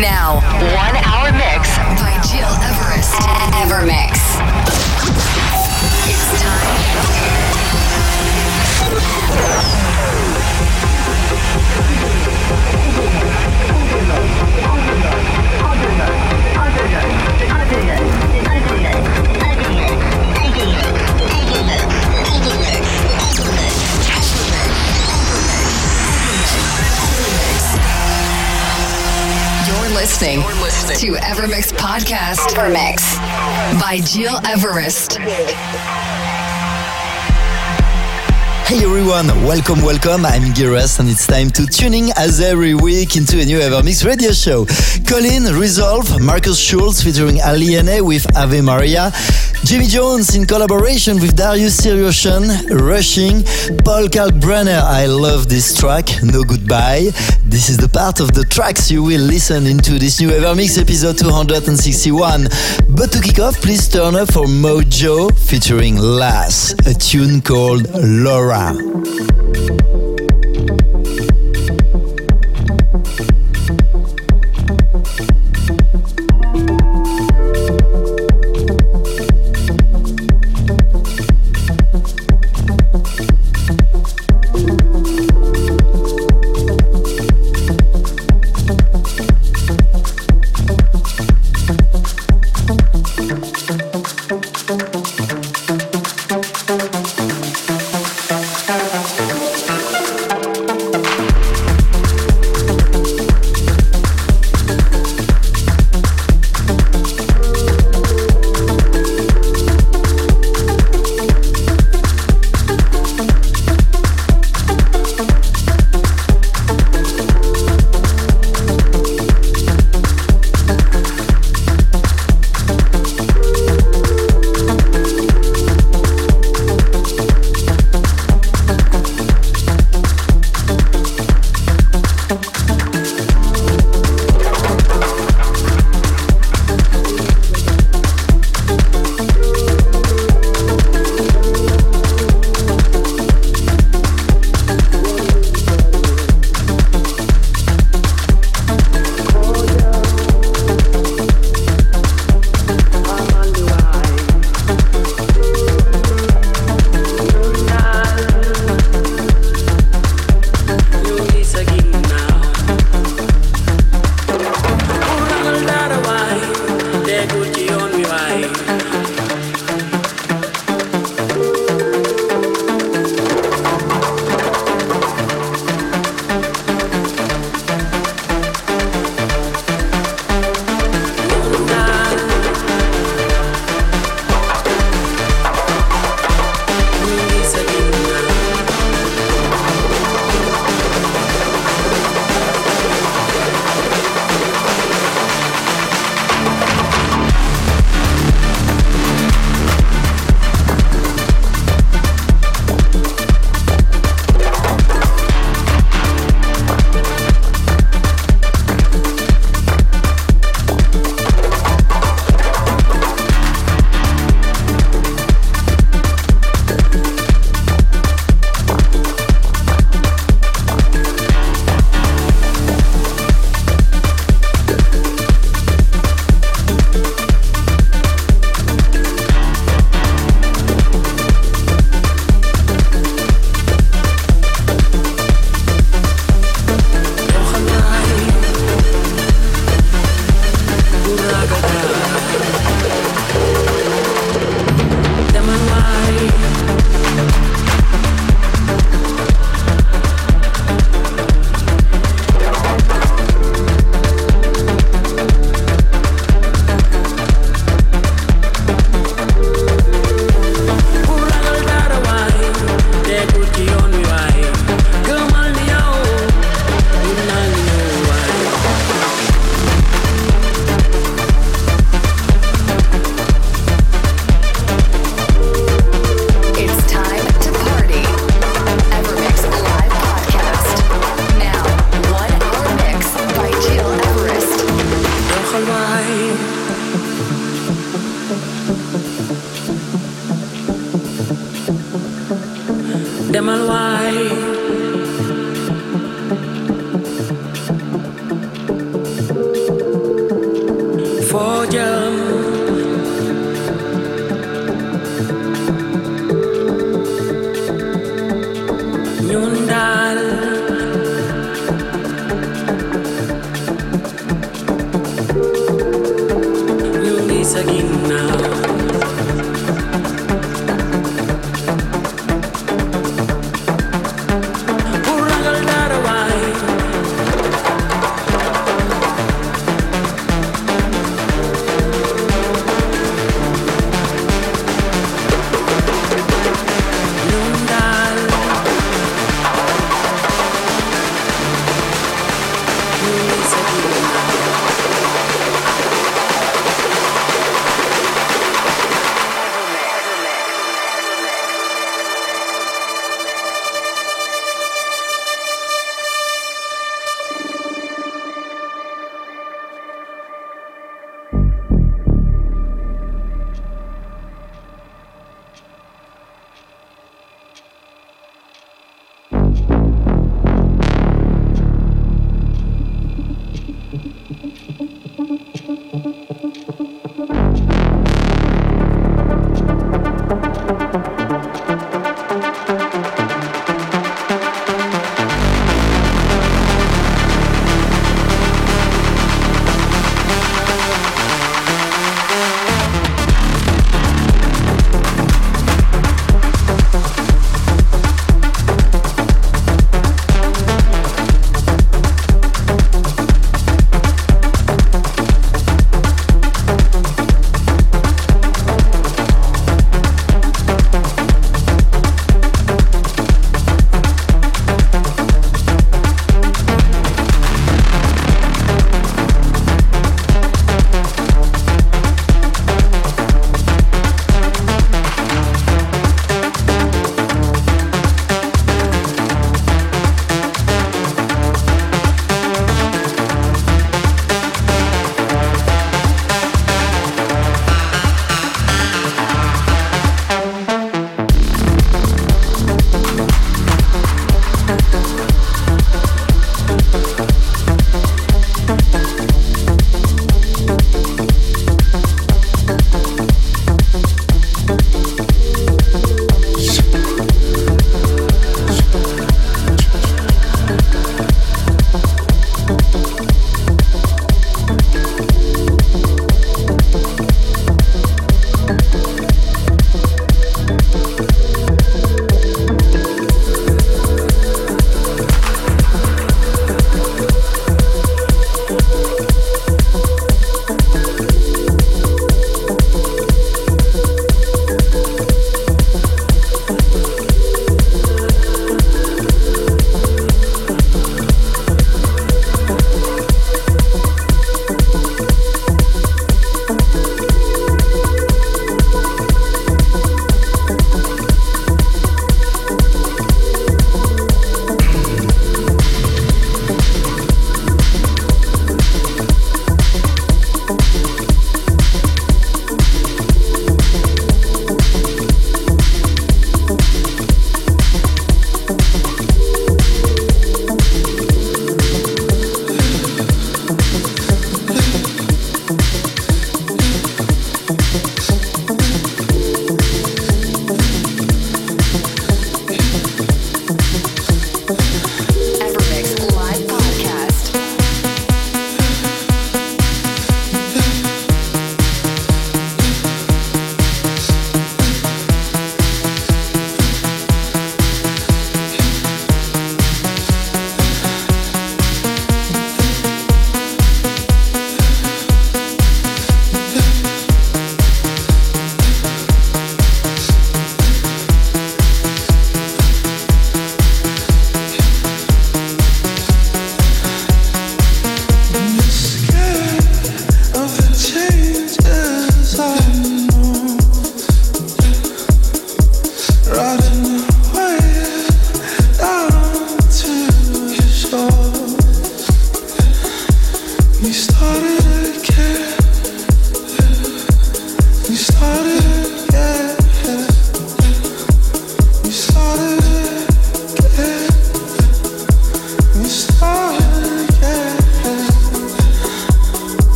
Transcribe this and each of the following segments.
Now, one hour mix by Gil Everest. Evermix. It's time. Listening to Evermix Podcast. Evermix by Gil Everest. Hey everyone, welcome, welcome. I'm Giras and it's time to tuning as every week into a new Evermix radio show. Colin, Resolve, Markus Schulz featuring Aliene with Ave Maria, Jimmy Jones in collaboration with Darius Syrossian, Rushing, Paul Kalkbrenner. I love this track, No Goodbye. This is the part of the tracks you will listen into this new Evermix episode 261. But to kick off, please turn up for Mojo featuring Lass, a tune called Laura. start up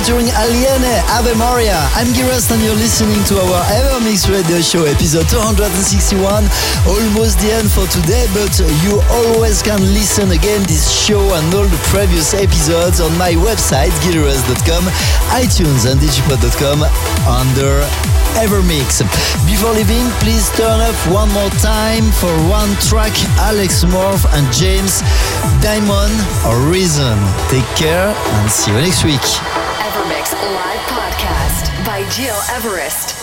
featuring Aliene, Ave Maria. I'm Gil Everest and you're listening to our EverMix Radio Show episode 261. Almost the end for today, but you always can listen again this show and all the previous episodes on my website, gileverest.com, iTunes and digipod.com under EverMix. Before leaving, please turn up one more time for one track Alex Morph and James Dymond or Reason. Take care and see you next week. Live Podcast by Gil Everest.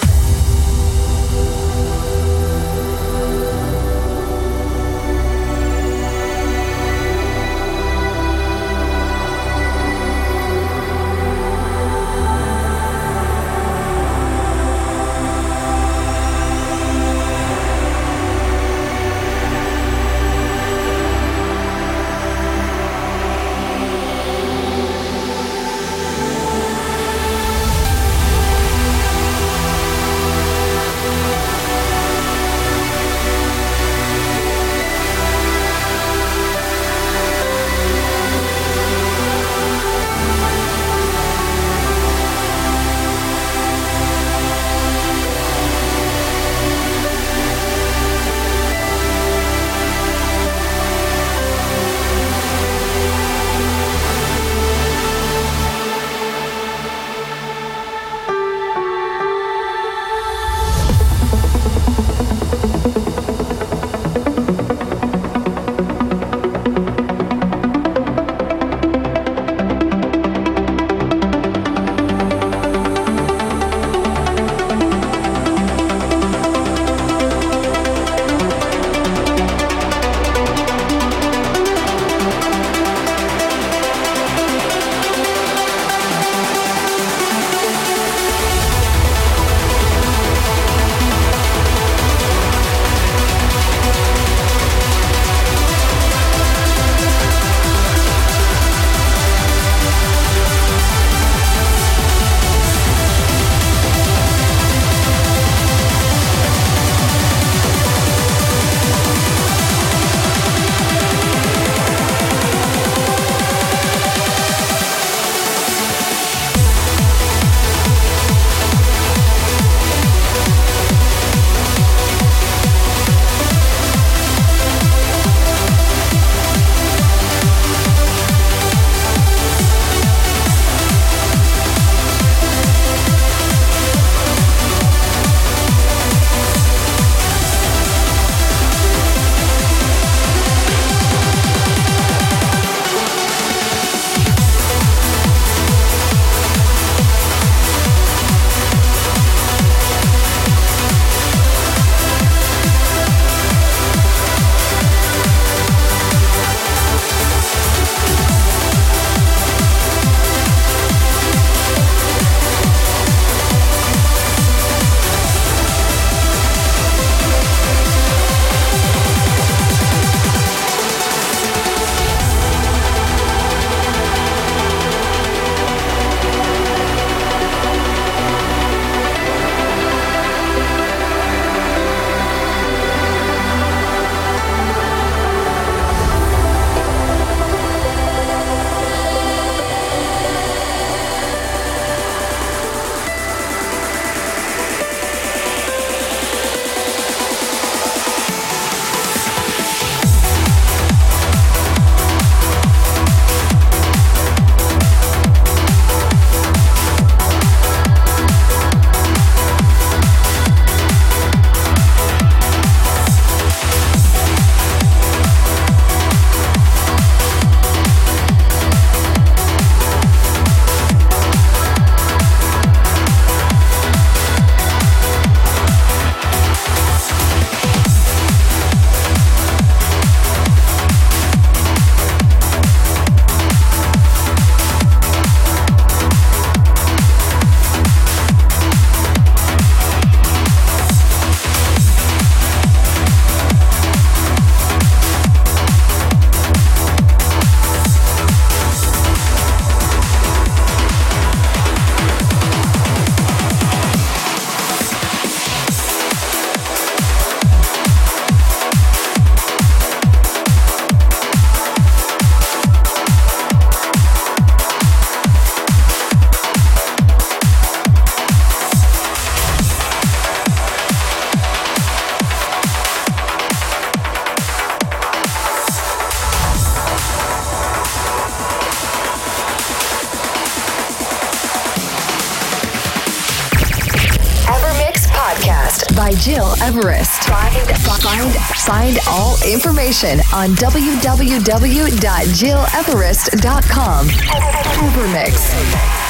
Information on www.gileverest.com. Evermix.